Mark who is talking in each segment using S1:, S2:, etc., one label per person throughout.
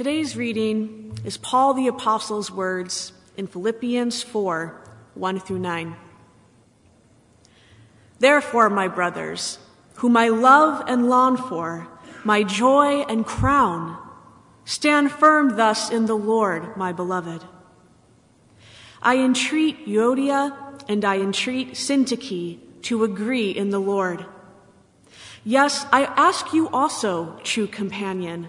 S1: Today's reading is Paul the Apostle's words in Philippians 4 1 through 9. Therefore, my brothers, whom I love and long for, my joy and crown, stand firm thus in the Lord, my beloved. I entreat Euodia and I entreat Syntyche to agree in the Lord. Yes, I ask you also, true companion,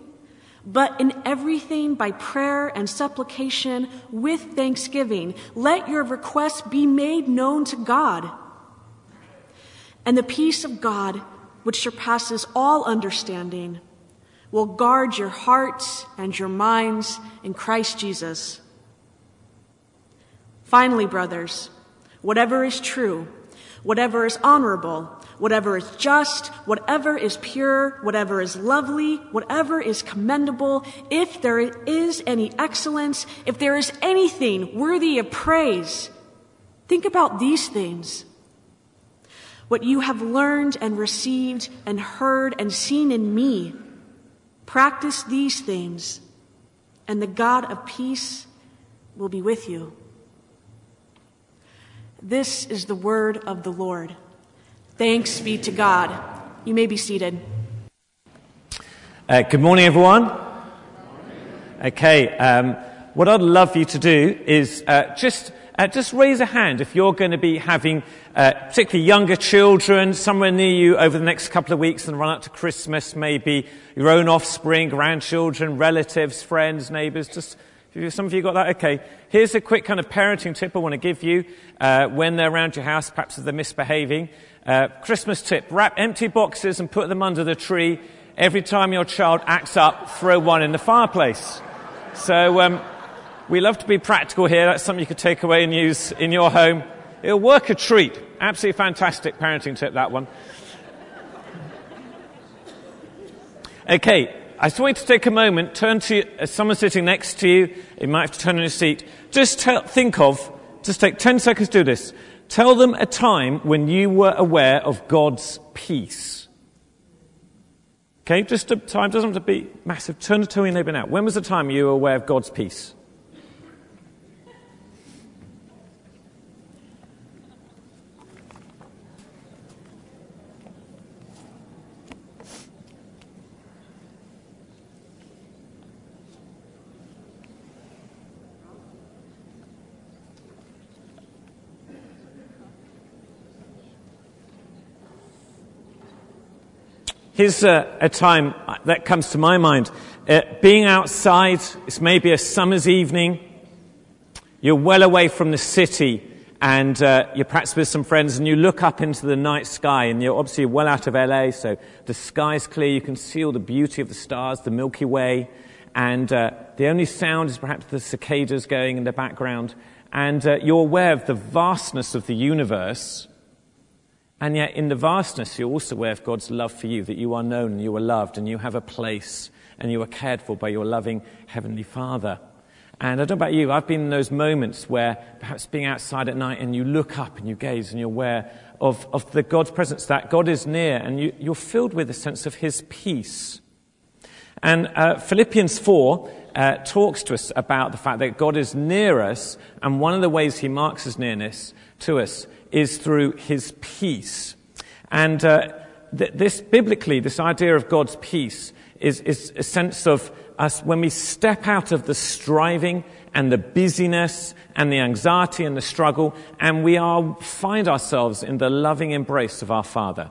S1: but in everything by prayer and supplication with thanksgiving, let your requests be made known to God. And the peace of God, which surpasses all understanding, will guard your hearts and your minds in Christ Jesus. Finally, brothers, whatever is true, whatever is honorable, whatever is just, whatever is pure, whatever is lovely, whatever is commendable, if there is any excellence, if there is anything worthy of praise, think about these things. What you have learned and received and heard and seen in me, practice these things, and the God of peace will be with you. This is the word of the Lord. Thanks be to God. You may be seated.
S2: Uh, good morning, everyone. Okay, um, what I'd love you to do is uh, just uh, just raise a hand if you're going to be having uh, particularly younger children somewhere near you over the next couple of weeks and run up to Christmas, maybe your own offspring, grandchildren, relatives, friends, neighbours. Just some of you got that? Okay. Here's a quick kind of parenting tip I want to give you uh, when they're around your house, perhaps if they're misbehaving. Uh, Christmas tip. Wrap empty boxes and put them under the tree. Every time your child acts up, throw one in the fireplace. So, um, we love to be practical here. That's something you could take away and use in your home. It'll work a treat. Absolutely fantastic parenting tip, that one. Okay, I just want you to take a moment, turn to uh, someone sitting next to you. You might have to turn on your seat. Just think of, just take 10 seconds to do this. Tell them a time when you were aware of God's peace. Okay, just a time, doesn't have to be massive. Turn to your neighbor now. When was the time you were aware of God's peace? Here's a, a time that comes to my mind. Uh, being outside, it's maybe a summer's evening. You're well away from the city and uh, you're perhaps with some friends and you look up into the night sky and you're obviously well out of LA, so the sky's clear. You can see all the beauty of the stars, the Milky Way, and uh, the only sound is perhaps the cicadas going in the background. And uh, you're aware of the vastness of the universe and yet, in the vastness, you're also aware of God's love for you, that you are known you are loved and you have a place and you are cared for by your loving Heavenly Father. And I don't know about you, I've been in those moments where perhaps being outside at night and you look up and you gaze and you're aware of, of the God's presence, that God is near and you, you're filled with a sense of His peace. And uh, Philippians 4 uh, talks to us about the fact that God is near us, and one of the ways He marks His nearness to us is through his peace. And uh, th- this, biblically, this idea of God's peace is, is a sense of us when we step out of the striving and the busyness and the anxiety and the struggle, and we are, find ourselves in the loving embrace of our Father.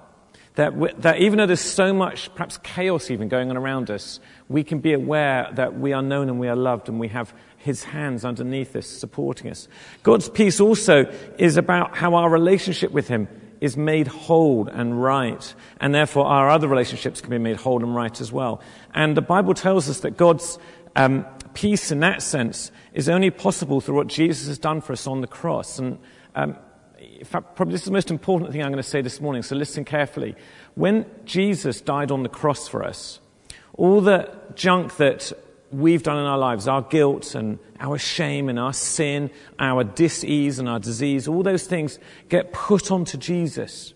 S2: That, that even though there's so much, perhaps chaos even going on around us, we can be aware that we are known and we are loved and we have his hands underneath us, supporting us. God's peace also is about how our relationship with him is made whole and right, and therefore our other relationships can be made whole and right as well. And the Bible tells us that God's um, peace in that sense is only possible through what Jesus has done for us on the cross. And um, fact, probably this is the most important thing I'm going to say this morning, so listen carefully. When Jesus died on the cross for us, all the junk that we've done in our lives, our guilt and our shame and our sin, our disease and our disease, all those things get put onto Jesus.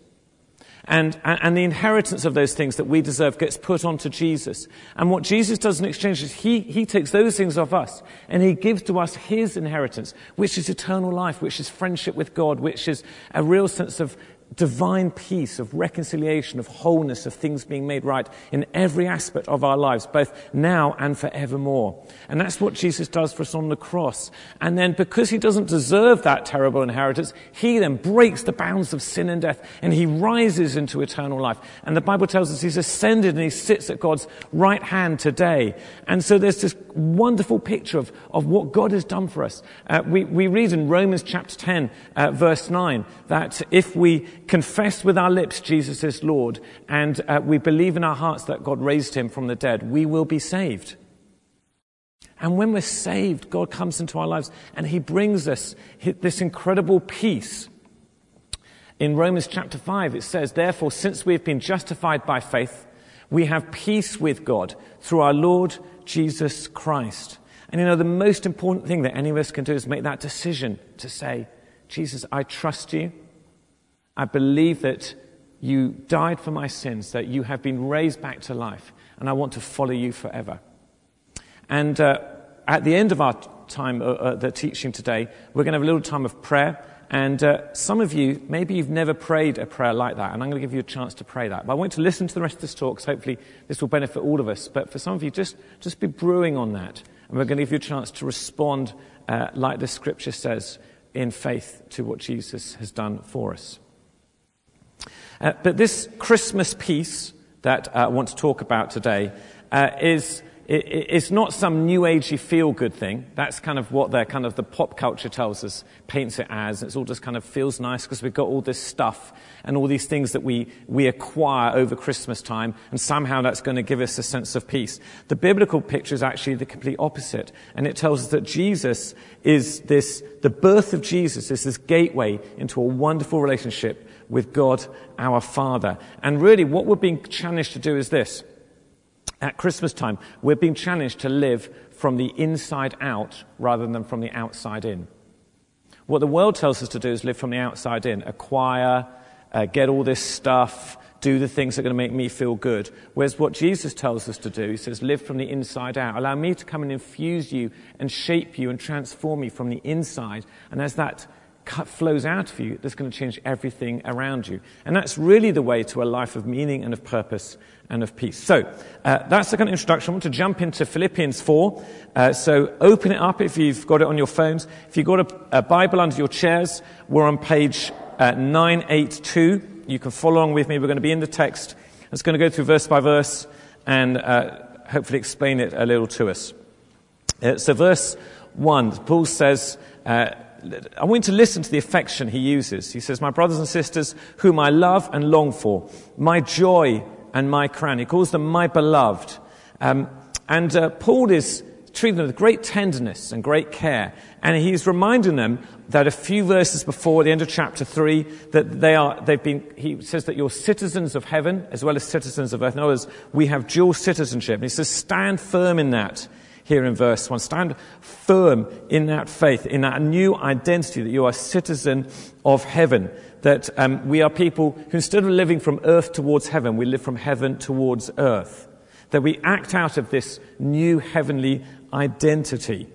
S2: And, and, the inheritance of those things that we deserve gets put onto Jesus. And what Jesus does in exchange is he, he takes those things off us and he gives to us his inheritance, which is eternal life, which is friendship with God, which is a real sense of divine peace, of reconciliation, of wholeness, of things being made right in every aspect of our lives, both now and forevermore. And that's what Jesus does for us on the cross. And then because he doesn't deserve that terrible inheritance, he then breaks the bounds of sin and death and he rises into eternal life. And the Bible tells us he's ascended and he sits at God's right hand today. And so there's this wonderful picture of, of what God has done for us. Uh, we, we read in Romans chapter 10, uh, verse 9, that if we confess with our lips Jesus is Lord and uh, we believe in our hearts that God raised him from the dead, we will be saved. And when we're saved, God comes into our lives and he brings us this incredible peace. In Romans chapter 5, it says, Therefore, since we have been justified by faith, we have peace with God through our Lord Jesus Christ. And you know, the most important thing that any of us can do is make that decision to say, Jesus, I trust you. I believe that you died for my sins, that you have been raised back to life, and I want to follow you forever. And uh, at the end of our time, uh, uh, the teaching today, we're going to have a little time of prayer. And uh, some of you, maybe you've never prayed a prayer like that, and I'm going to give you a chance to pray that. But I want you to listen to the rest of this talk, because hopefully this will benefit all of us. But for some of you, just, just be brewing on that. And we're going to give you a chance to respond uh, like the scripture says in faith to what Jesus has done for us. Uh, but this Christmas peace that uh, I want to talk about today uh, is it's not some new agey feel good thing. That's kind of what the kind of the pop culture tells us, paints it as. It's all just kind of feels nice because we've got all this stuff and all these things that we, we acquire over Christmas time, and somehow that's going to give us a sense of peace. The biblical picture is actually the complete opposite, and it tells us that Jesus is this, the birth of Jesus is this gateway into a wonderful relationship with God our Father. And really, what we're being challenged to do is this. At Christmas time, we're being challenged to live from the inside out rather than from the outside in. What the world tells us to do is live from the outside in, acquire, uh, get all this stuff, do the things that are going to make me feel good. Whereas what Jesus tells us to do, he says, live from the inside out. Allow me to come and infuse you and shape you and transform you from the inside. And as that flows out of you that's going to change everything around you. And that's really the way to a life of meaning and of purpose and of peace. So uh, that's the kind of introduction. I want to jump into Philippians 4. Uh, so open it up if you've got it on your phones. If you've got a, a Bible under your chairs, we're on page uh, 982. You can follow along with me. We're going to be in the text. It's going to go through verse by verse and uh, hopefully explain it a little to us. Uh, so verse 1, Paul says, uh, I want you to listen to the affection he uses. He says, My brothers and sisters, whom I love and long for, my joy and my crown. He calls them my beloved. Um, and uh, Paul is treating them with great tenderness and great care. And he's reminding them that a few verses before the end of chapter 3, that they are, they've been, he says that you're citizens of heaven as well as citizens of earth. In other words, we have dual citizenship. And he says, stand firm in that here in verse 1. Stand firm in that faith, in that new identity that you are a citizen of heaven. That um, we are people who instead of living from earth towards heaven, we live from heaven towards earth. That we act out of this new heavenly identity.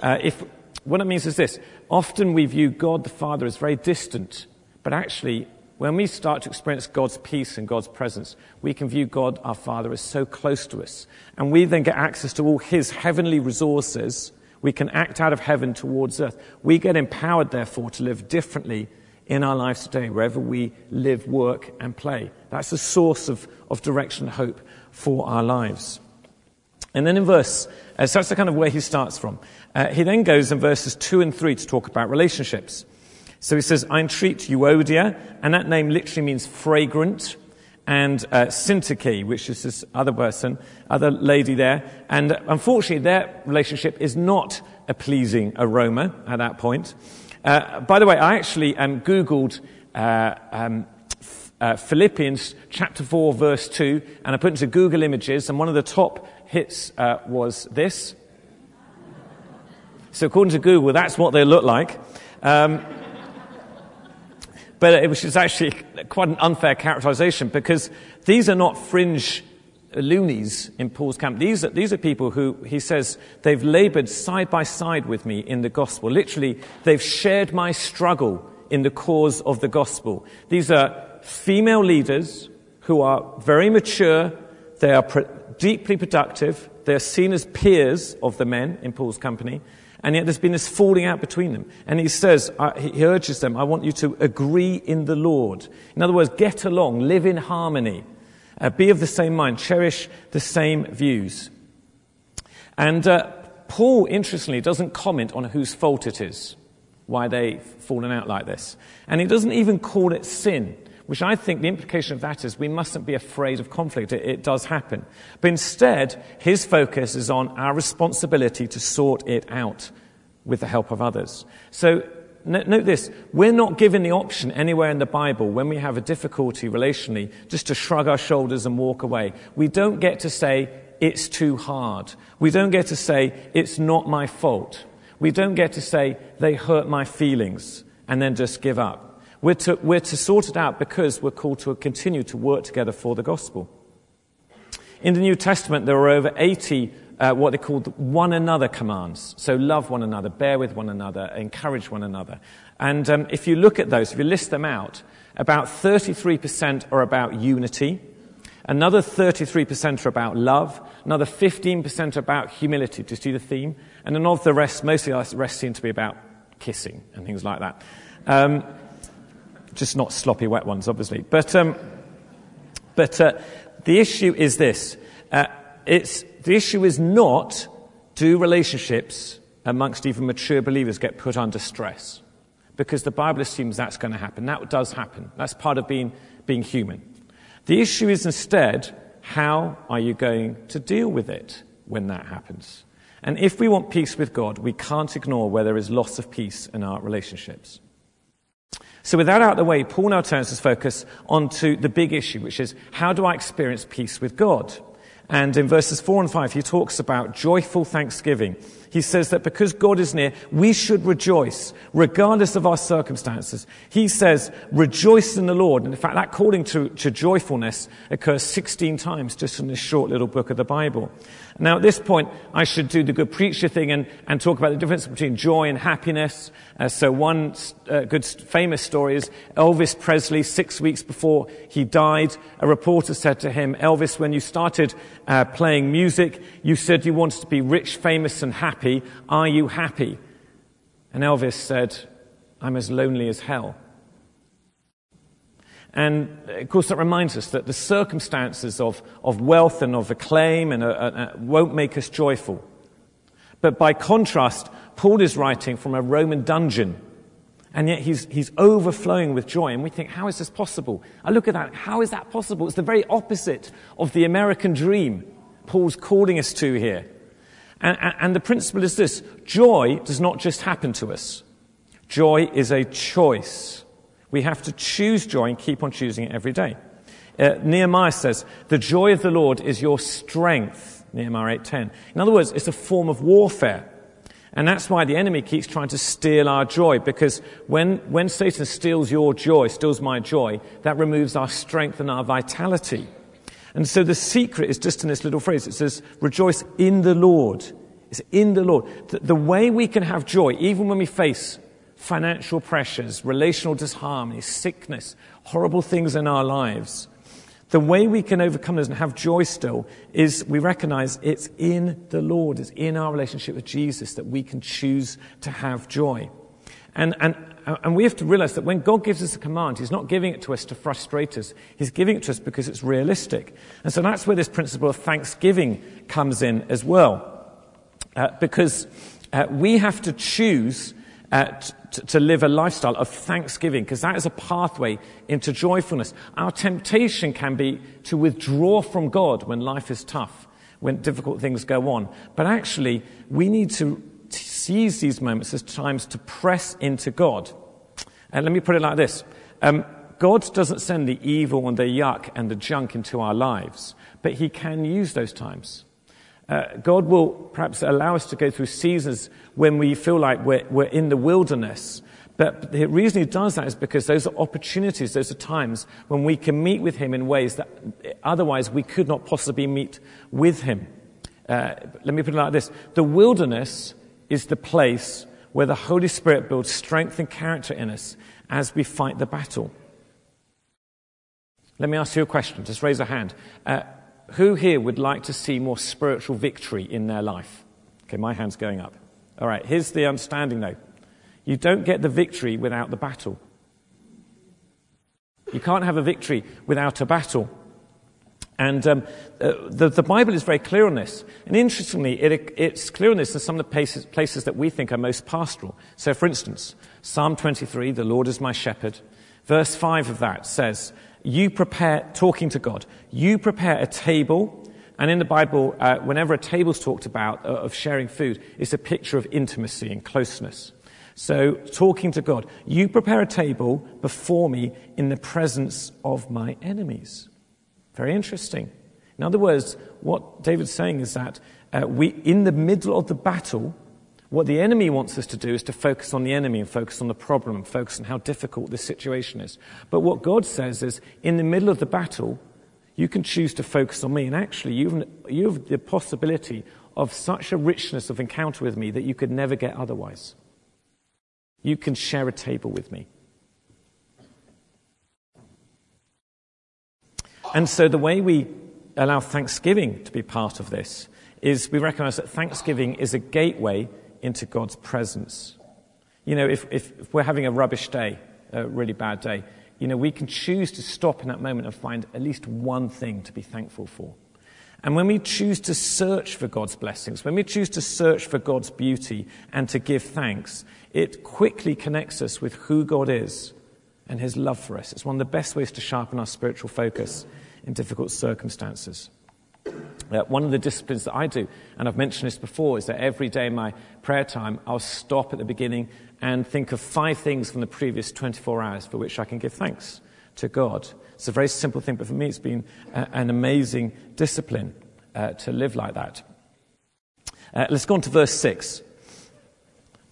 S2: Uh, if, what it means is this. Often we view God the Father as very distant, but actually when we start to experience God's peace and God's presence, we can view God our Father as so close to us. And we then get access to all His heavenly resources. We can act out of heaven towards earth. We get empowered, therefore, to live differently in our lives today, wherever we live, work, and play. That's a source of, of direction and hope for our lives. And then in verse, uh, so that's the kind of where he starts from. Uh, he then goes in verses 2 and 3 to talk about relationships. So he says, I entreat Euodia, and that name literally means fragrant, and uh, Syntyche, which is this other person, other lady there. And unfortunately, their relationship is not a pleasing aroma at that point. Uh, by the way, I actually um, Googled uh, um, uh, Philippians chapter 4, verse 2, and I put into Google Images, and one of the top hits uh, was this. So, according to Google, that's what they look like. Um, but it was actually quite an unfair characterization because these are not fringe loonies in Paul's camp. These are, these are people who, he says, they've labored side by side with me in the gospel. Literally, they've shared my struggle in the cause of the gospel. These are female leaders who are very mature, they are deeply productive, they are seen as peers of the men in Paul's company, and yet there's been this falling out between them. And he says, uh, he urges them, I want you to agree in the Lord. In other words, get along, live in harmony. Uh, be of the same mind, cherish the same views. And uh, Paul, interestingly, doesn't comment on whose fault it is, why they've fallen out like this. And he doesn't even call it sin, which I think the implication of that is we mustn't be afraid of conflict. It, it does happen. But instead, his focus is on our responsibility to sort it out with the help of others. So note this we're not given the option anywhere in the Bible when we have a difficulty relationally just to shrug our shoulders and walk away. We don't get to say, it's too hard. We don't get to say, it's not my fault. We don't get to say, they hurt my feelings, and then just give up. We're to, we're to sort it out because we're called to continue to work together for the gospel. In the New Testament, there are over 80 uh, what they called one another commands. So love one another, bear with one another, encourage one another. And um, if you look at those, if you list them out, about 33% are about unity, another 33% are about love, another 15% are about humility. Do you see the theme? And then of the rest, mostly the rest seem to be about kissing and things like that. Um, just not sloppy wet ones, obviously. But, um, but uh, the issue is this. Uh, it's, the issue is not do relationships amongst even mature believers get put under stress? Because the Bible assumes that's going to happen. That does happen. That's part of being, being human. The issue is instead, how are you going to deal with it when that happens? And if we want peace with God, we can't ignore where there is loss of peace in our relationships. So, with that out of the way, Paul now turns his focus onto the big issue, which is how do I experience peace with God? And in verses 4 and 5, he talks about joyful thanksgiving. He says that because God is near, we should rejoice, regardless of our circumstances. He says, rejoice in the Lord. And in fact, that calling to, to joyfulness occurs 16 times just in this short little book of the Bible. Now, at this point, I should do the good preacher thing and, and talk about the difference between joy and happiness. Uh, so, one uh, good famous story is Elvis Presley, six weeks before he died, a reporter said to him, Elvis, when you started uh, playing music, you said you wanted to be rich, famous, and happy. Are you happy? And Elvis said, I'm as lonely as hell. And of course, that reminds us that the circumstances of, of wealth and of acclaim and, uh, uh, won't make us joyful. But by contrast, Paul is writing from a Roman dungeon, and yet he's, he's overflowing with joy. And we think, how is this possible? I look at that, how is that possible? It's the very opposite of the American dream Paul's calling us to here. And, and, the principle is this joy does not just happen to us, joy is a choice. We have to choose joy and keep on choosing it every day. Uh, Nehemiah says, the joy of the Lord is your strength. Nehemiah 8.10. In other words, it's a form of warfare. And that's why the enemy keeps trying to steal our joy, because when, when Satan steals your joy, steals my joy, that removes our strength and our vitality. And so the secret is just in this little phrase. It says, rejoice in the Lord. It's in the Lord. The, the way we can have joy, even when we face financial pressures, relational disharmony, sickness, horrible things in our lives. The way we can overcome those and have joy still is we recognize it's in the Lord, it's in our relationship with Jesus that we can choose to have joy. And, and, and we have to realize that when God gives us a command, He's not giving it to us to frustrate us. He's giving it to us because it's realistic. And so that's where this principle of thanksgiving comes in as well. Uh, because uh, we have to choose uh, to, to live a lifestyle of thanksgiving, because that is a pathway into joyfulness. Our temptation can be to withdraw from God when life is tough, when difficult things go on. But actually, we need to seize these moments as times to press into God. And let me put it like this. Um, God doesn't send the evil and the yuck and the junk into our lives, but He can use those times. Uh, God will perhaps allow us to go through seasons when we feel like we're, we're in the wilderness. But the reason He does that is because those are opportunities, those are times when we can meet with Him in ways that otherwise we could not possibly meet with Him. Uh, let me put it like this The wilderness is the place where the Holy Spirit builds strength and character in us as we fight the battle. Let me ask you a question. Just raise a hand. Uh, who here would like to see more spiritual victory in their life? Okay, my hand's going up. All right, here's the understanding though. You don't get the victory without the battle. You can't have a victory without a battle. And um, uh, the, the, Bible is very clear on this. And interestingly, it, it's clear on this in some of the places, places that we think are most pastoral. So, for instance, Psalm 23, the Lord is my shepherd. Verse 5 of that says, You prepare, talking to God, you prepare a table. And in the Bible, uh, whenever a table is talked about uh, of sharing food, it's a picture of intimacy and closeness. So, talking to God, you prepare a table before me in the presence of my enemies. Very interesting. In other words, what David's saying is that uh, we, in the middle of the battle, what the enemy wants us to do is to focus on the enemy and focus on the problem and focus on how difficult this situation is. But what God says is, in the middle of the battle, you can choose to focus on me. And actually, you you have the possibility of such a richness of encounter with me that you could never get otherwise. You can share a table with me. And so the way we allow Thanksgiving to be part of this is we recognize that Thanksgiving is a gateway into God's presence. You know, if, if, if, we're having a rubbish day, a really bad day, you know, we can choose to stop in that moment and find at least one thing to be thankful for. And when we choose to search for God's blessings, when we choose to search for God's beauty and to give thanks, it quickly connects us with who God is and his love for us. It's one of the best ways to sharpen our spiritual focus in difficult circumstances. Uh, one of the disciplines that I do, and I've mentioned this before, is that every day in my prayer time, I'll stop at the beginning and think of five things from the previous 24 hours for which I can give thanks to God. It's a very simple thing, but for me, it's been a, an amazing discipline uh, to live like that. Uh, let's go on to verse 6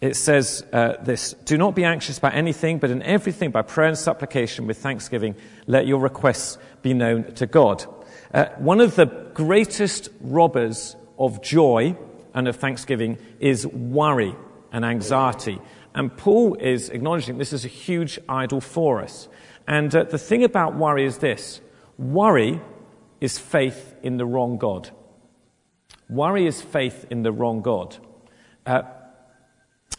S2: it says uh, this Do not be anxious about anything, but in everything, by prayer and supplication with thanksgiving, let your requests be known to God. Uh, one of the greatest robbers of joy and of thanksgiving is worry and anxiety. And Paul is acknowledging this is a huge idol for us. And uh, the thing about worry is this worry is faith in the wrong God. Worry is faith in the wrong God.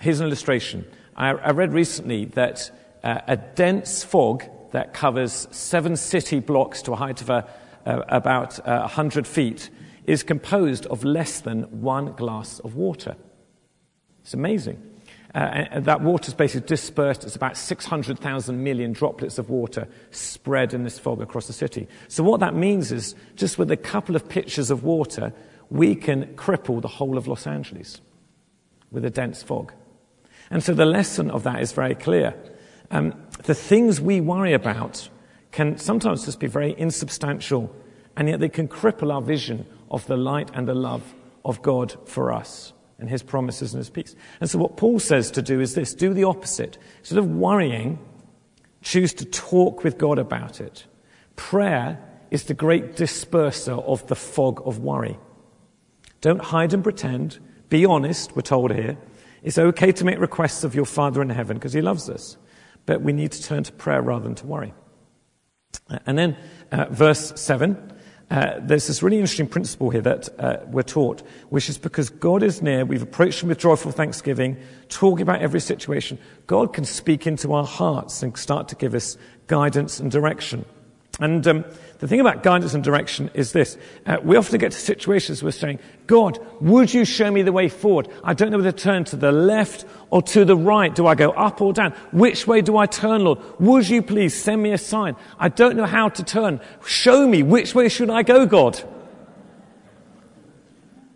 S2: Uh, Here's an illustration. I, I read recently that uh, a dense fog that covers seven city blocks to a height of a, uh, about uh, 100 feet is composed of less than one glass of water. It's amazing. Uh, and that water is basically dispersed. It's about 600,000 million droplets of water spread in this fog across the city. So, what that means is just with a couple of pitchers of water, we can cripple the whole of Los Angeles with a dense fog. And so the lesson of that is very clear. Um, the things we worry about can sometimes just be very insubstantial, and yet they can cripple our vision of the light and the love of God for us and his promises and his peace. And so what Paul says to do is this do the opposite. Instead of worrying, choose to talk with God about it. Prayer is the great disperser of the fog of worry. Don't hide and pretend. Be honest, we're told here. It's okay to make requests of your Father in heaven because He loves us, but we need to turn to prayer rather than to worry. Uh, and then, uh, verse 7, uh, there's this really interesting principle here that uh, we're taught, which is because God is near, we've approached Him with joyful thanksgiving, talking about every situation. God can speak into our hearts and start to give us guidance and direction. And um, the thing about guidance and direction is this. Uh, we often get to situations where we're saying, God, would you show me the way forward? I don't know whether to turn to the left or to the right. Do I go up or down? Which way do I turn, Lord? Would you please send me a sign? I don't know how to turn. Show me which way should I go, God?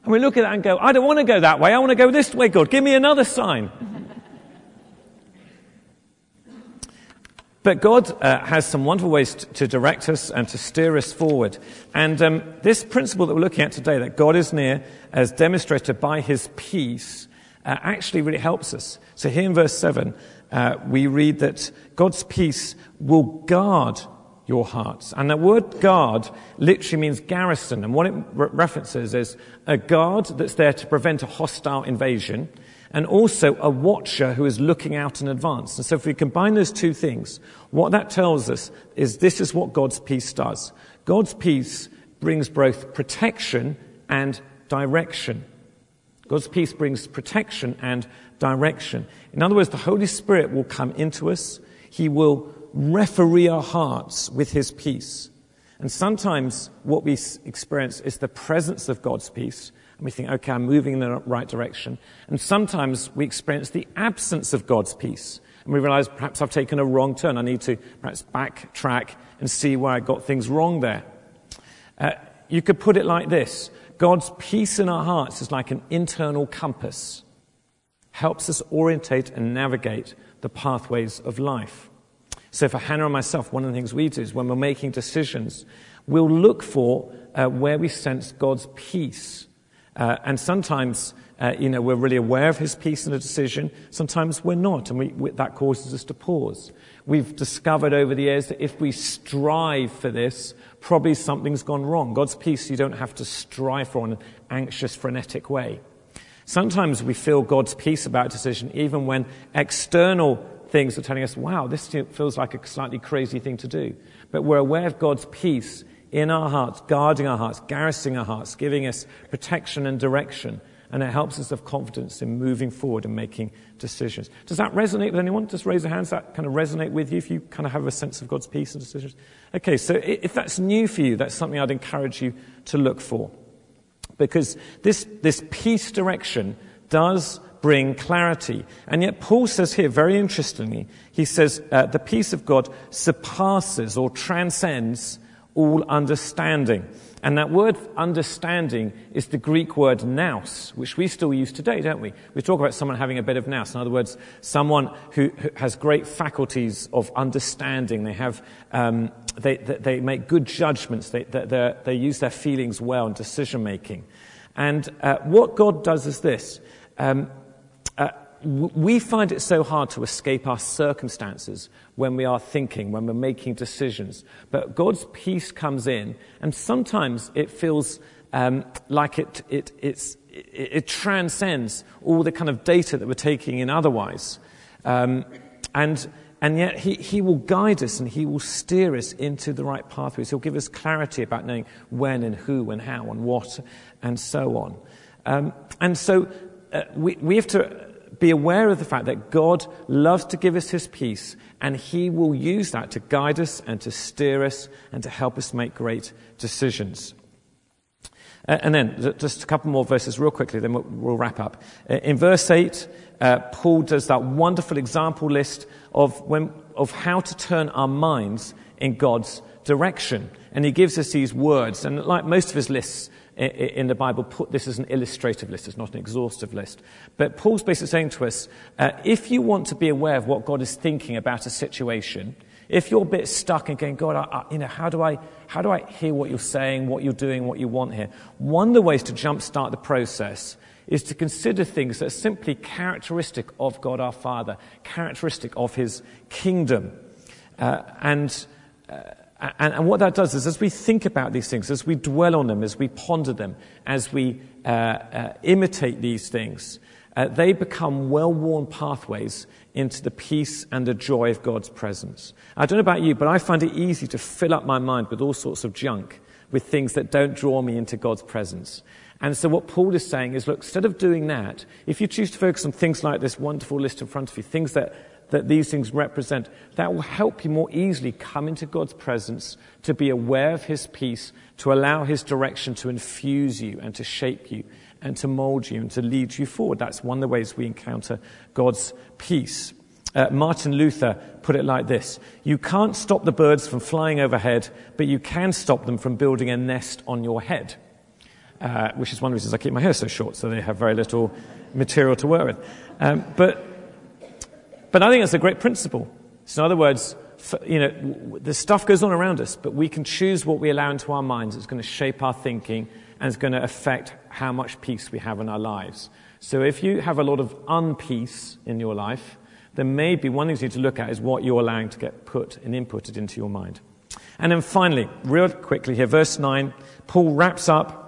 S2: And we look at that and go, I don't want to go that way. I want to go this way, God. Give me another sign. But God uh, has some wonderful ways to, to, direct us and to steer us forward. And um, this principle that we're looking at today, that God is near, as demonstrated by his peace, uh, actually really helps us. So here in verse 7, uh, we read that God's peace will guard your hearts. And the word guard literally means garrison. And what it re- references is a guard that's there to prevent a hostile invasion and also a watcher who is looking out in advance. And so if we combine those two things, what that tells us is this is what God's peace does. God's peace brings both protection and direction. God's peace brings protection and direction. In other words, the Holy Spirit will come into us. He will referee our hearts with His peace. And sometimes what we experience is the presence of God's peace, and we think, okay, I'm moving in the right direction. And sometimes we experience the absence of God's peace. And we realize perhaps I've taken a wrong turn. I need to perhaps backtrack and see where I got things wrong there. Uh, you could put it like this God's peace in our hearts is like an internal compass, helps us orientate and navigate the pathways of life. So, for Hannah and myself, one of the things we do is when we're making decisions, we'll look for uh, where we sense God's peace uh, and sometimes, uh, you know, we're really aware of his peace in a decision. Sometimes we're not, and we, we, that causes us to pause. We've discovered over the years that if we strive for this, probably something's gone wrong. God's peace you don't have to strive for in an anxious, frenetic way. Sometimes we feel God's peace about a decision even when external things are telling us, wow, this feels like a slightly crazy thing to do. But we're aware of God's peace in our hearts, guarding our hearts, garrisoning our hearts, giving us protection and direction. And it helps us have confidence in moving forward and making decisions. Does that resonate with anyone? Just raise your hands. Does that kind of resonate with you if you kind of have a sense of God's peace and decisions? Okay, so if that's new for you, that's something I'd encourage you to look for. Because this, this peace direction does bring clarity. And yet, Paul says here, very interestingly, he says, uh, the peace of God surpasses or transcends all understanding. And that word understanding is the Greek word nous, which we still use today, don't we? We talk about someone having a bit of nous. In other words, someone who, who has great faculties of understanding. They have, um, they, they, make good judgments. They, they, they use their feelings well in decision making. And uh, what God does is this. Um, we find it so hard to escape our circumstances when we are thinking, when we're making decisions. But God's peace comes in, and sometimes it feels um, like it, it, it, it, transcends all the kind of data that we're taking in otherwise. Um, and, and yet he, he will guide us and he will steer us into the right pathways. He'll give us clarity about knowing when and who and how and what and so on. Um, and so uh, we, we have to be aware of the fact that God loves to give us his peace, and he will use that to guide us and to steer us and to help us make great decisions. Uh, and then, just a couple more verses real quickly, then we'll, wrap up. Uh, in verse 8, uh, Paul does that wonderful example list of, when, of how to turn our minds in God's direction. And he gives us these words. And like most of his lists, in the Bible put this as an illustrative list. It's not an exhaustive list. But Paul's basically saying to us, uh, if you want to be aware of what God is thinking about a situation, if you're a bit stuck and going, God, I, I, you know, how do I, how do I hear what you're saying, what you're doing, what you want here? One of the ways to jumpstart the process is to consider things that are simply characteristic of God our Father, characteristic of His kingdom. Uh, and, uh, and, and, what that does is, as we think about these things, as we dwell on them, as we ponder them, as we uh, uh, imitate these things, uh, they become well worn pathways into the peace and the joy of God's presence. I don't know about you, but I find it easy to fill up my mind with all sorts of junk, with things that don't draw me into God's presence. And so, what Paul is saying is look, instead of doing that, if you choose to focus on things like this wonderful list in front of you, things that that these things represent, that will help you more easily come into God's presence, to be aware of His peace, to allow His direction to infuse you and to shape you and to mold you and to lead you forward. That's one of the ways we encounter God's peace. Uh, Martin Luther put it like this You can't stop the birds from flying overhead, but you can stop them from building a nest on your head. Uh, which is one of the reasons I keep my hair so short, so they have very little material to work with. Um, but, but I think that's a great principle. So in other words, you know, the stuff goes on around us, but we can choose what we allow into our minds. It's going to shape our thinking and it's going to affect how much peace we have in our lives. So if you have a lot of unpeace in your life, then maybe one thing you need to look at is what you're allowing to get put and inputted into your mind. And then finally, real quickly here, verse 9, Paul wraps up.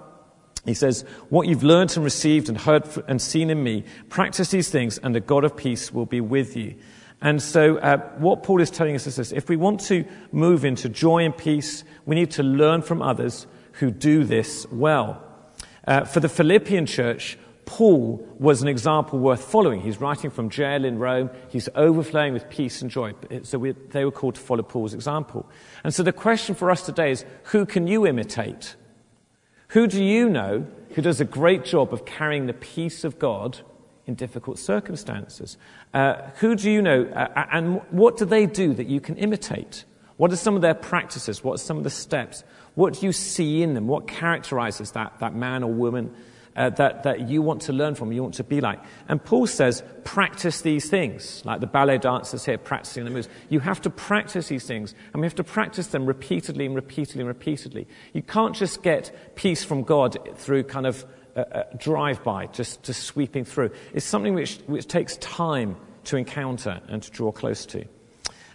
S2: He says, What you've learned and received and heard and seen in me, practice these things, and the God of peace will be with you. And so, uh, what Paul is telling us is this if we want to move into joy and peace, we need to learn from others who do this well. Uh, for the Philippian church, Paul was an example worth following. He's writing from jail in Rome. He's overflowing with peace and joy. So we, they were called to follow Paul's example. And so the question for us today is who can you imitate? Who do you know who does a great job of carrying the peace of God in difficult circumstances? Uh, who do you know, uh, and what do they do that you can imitate? What are some of their practices? What are some of the steps? What do you see in them? What characterizes that, that man or woman uh, that, that you want to learn from, you want to be like? And Paul says, practice these things, like the ballet dancers here practicing the moves. You have to practice these things, and we have to practice them repeatedly and repeatedly and repeatedly. You can't just get peace from God through kind of a, a drive-by, just, just sweeping through. It's something which, which takes time to encounter and to draw close to.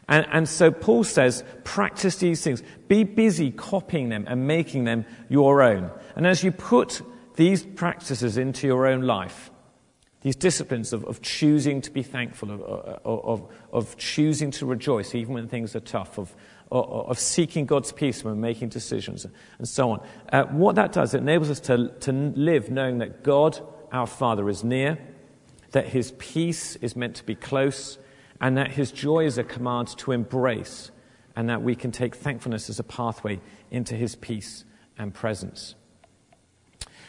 S2: And, and, so Paul says, practice these things. Be busy copying them and making them your own. And as you put these practices into your own life, these disciplines of, of choosing to be thankful, of, of, of, choosing to rejoice even when things are tough, of, of seeking God's peace when making decisions, and so on. Uh, what that does, it enables us to, to live knowing that God, our Father, is near, that His peace is meant to be close, and that His joy is a command to embrace, and that we can take thankfulness as a pathway into His peace and presence.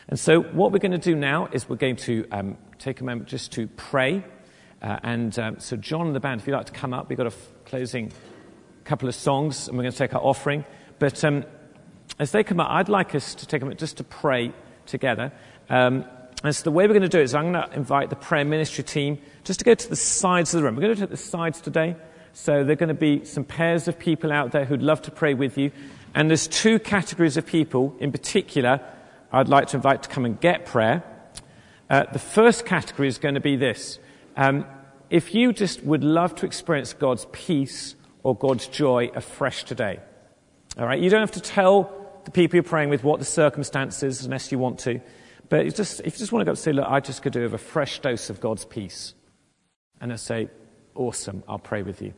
S2: And so, what we're going to do now is we're going to um, take a moment just to pray. Uh, and um, so, John and the band, if you'd like to come up, we've got a f- closing couple of songs, and we're going to take our offering. But um, as they come up, I'd like us to take a minute just to pray together. Um, and so the way we're going to do it is I'm going to invite the prayer ministry team just to go to the sides of the room. We're going to take the sides today. So there are going to be some pairs of people out there who'd love to pray with you. And there's two categories of people in particular I'd like to invite to come and get prayer. Uh, the first category is going to be this. Um, if you just would love to experience God's peace or God's joy afresh today, all right, you don't have to tell the people you're praying with what the circumstances unless you want to. But just, if you just want to go and say, look, I just could do a fresh dose of God's peace. And I say, awesome, I'll pray with you.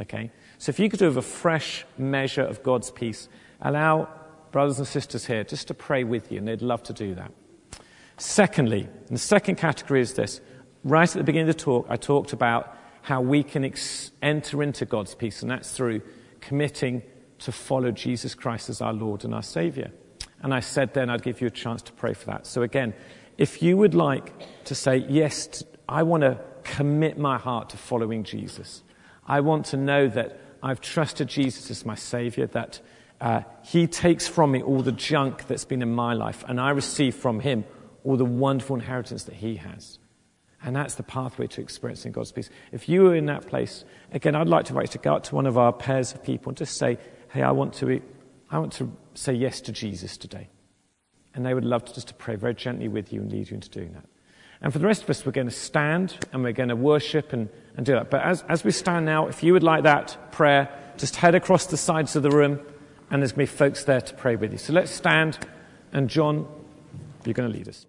S2: Okay? So if you could do a fresh measure of God's peace, allow brothers and sisters here just to pray with you, and they'd love to do that. Secondly, the second category is this. Right at the beginning of the talk, I talked about how we can ex- enter into God's peace, and that's through committing to follow Jesus Christ as our Lord and our Savior. And I said then I'd give you a chance to pray for that. So again, if you would like to say, yes, I want to commit my heart to following Jesus. I want to know that I've trusted Jesus as my Savior, that uh, He takes from me all the junk that's been in my life, and I receive from Him all the wonderful inheritance that He has. And that's the pathway to experiencing God's peace. If you are in that place, again, I'd like to invite you to go out to one of our pairs of people and just say, hey, I want to I want to say yes to Jesus today. And they would love to just to pray very gently with you and lead you into doing that. And for the rest of us, we're going to stand and we're going to worship and, and do that. But as, as we stand now, if you would like that prayer, just head across the sides of the room and there's going to be folks there to pray with you. So let's stand and John, you're going to lead us.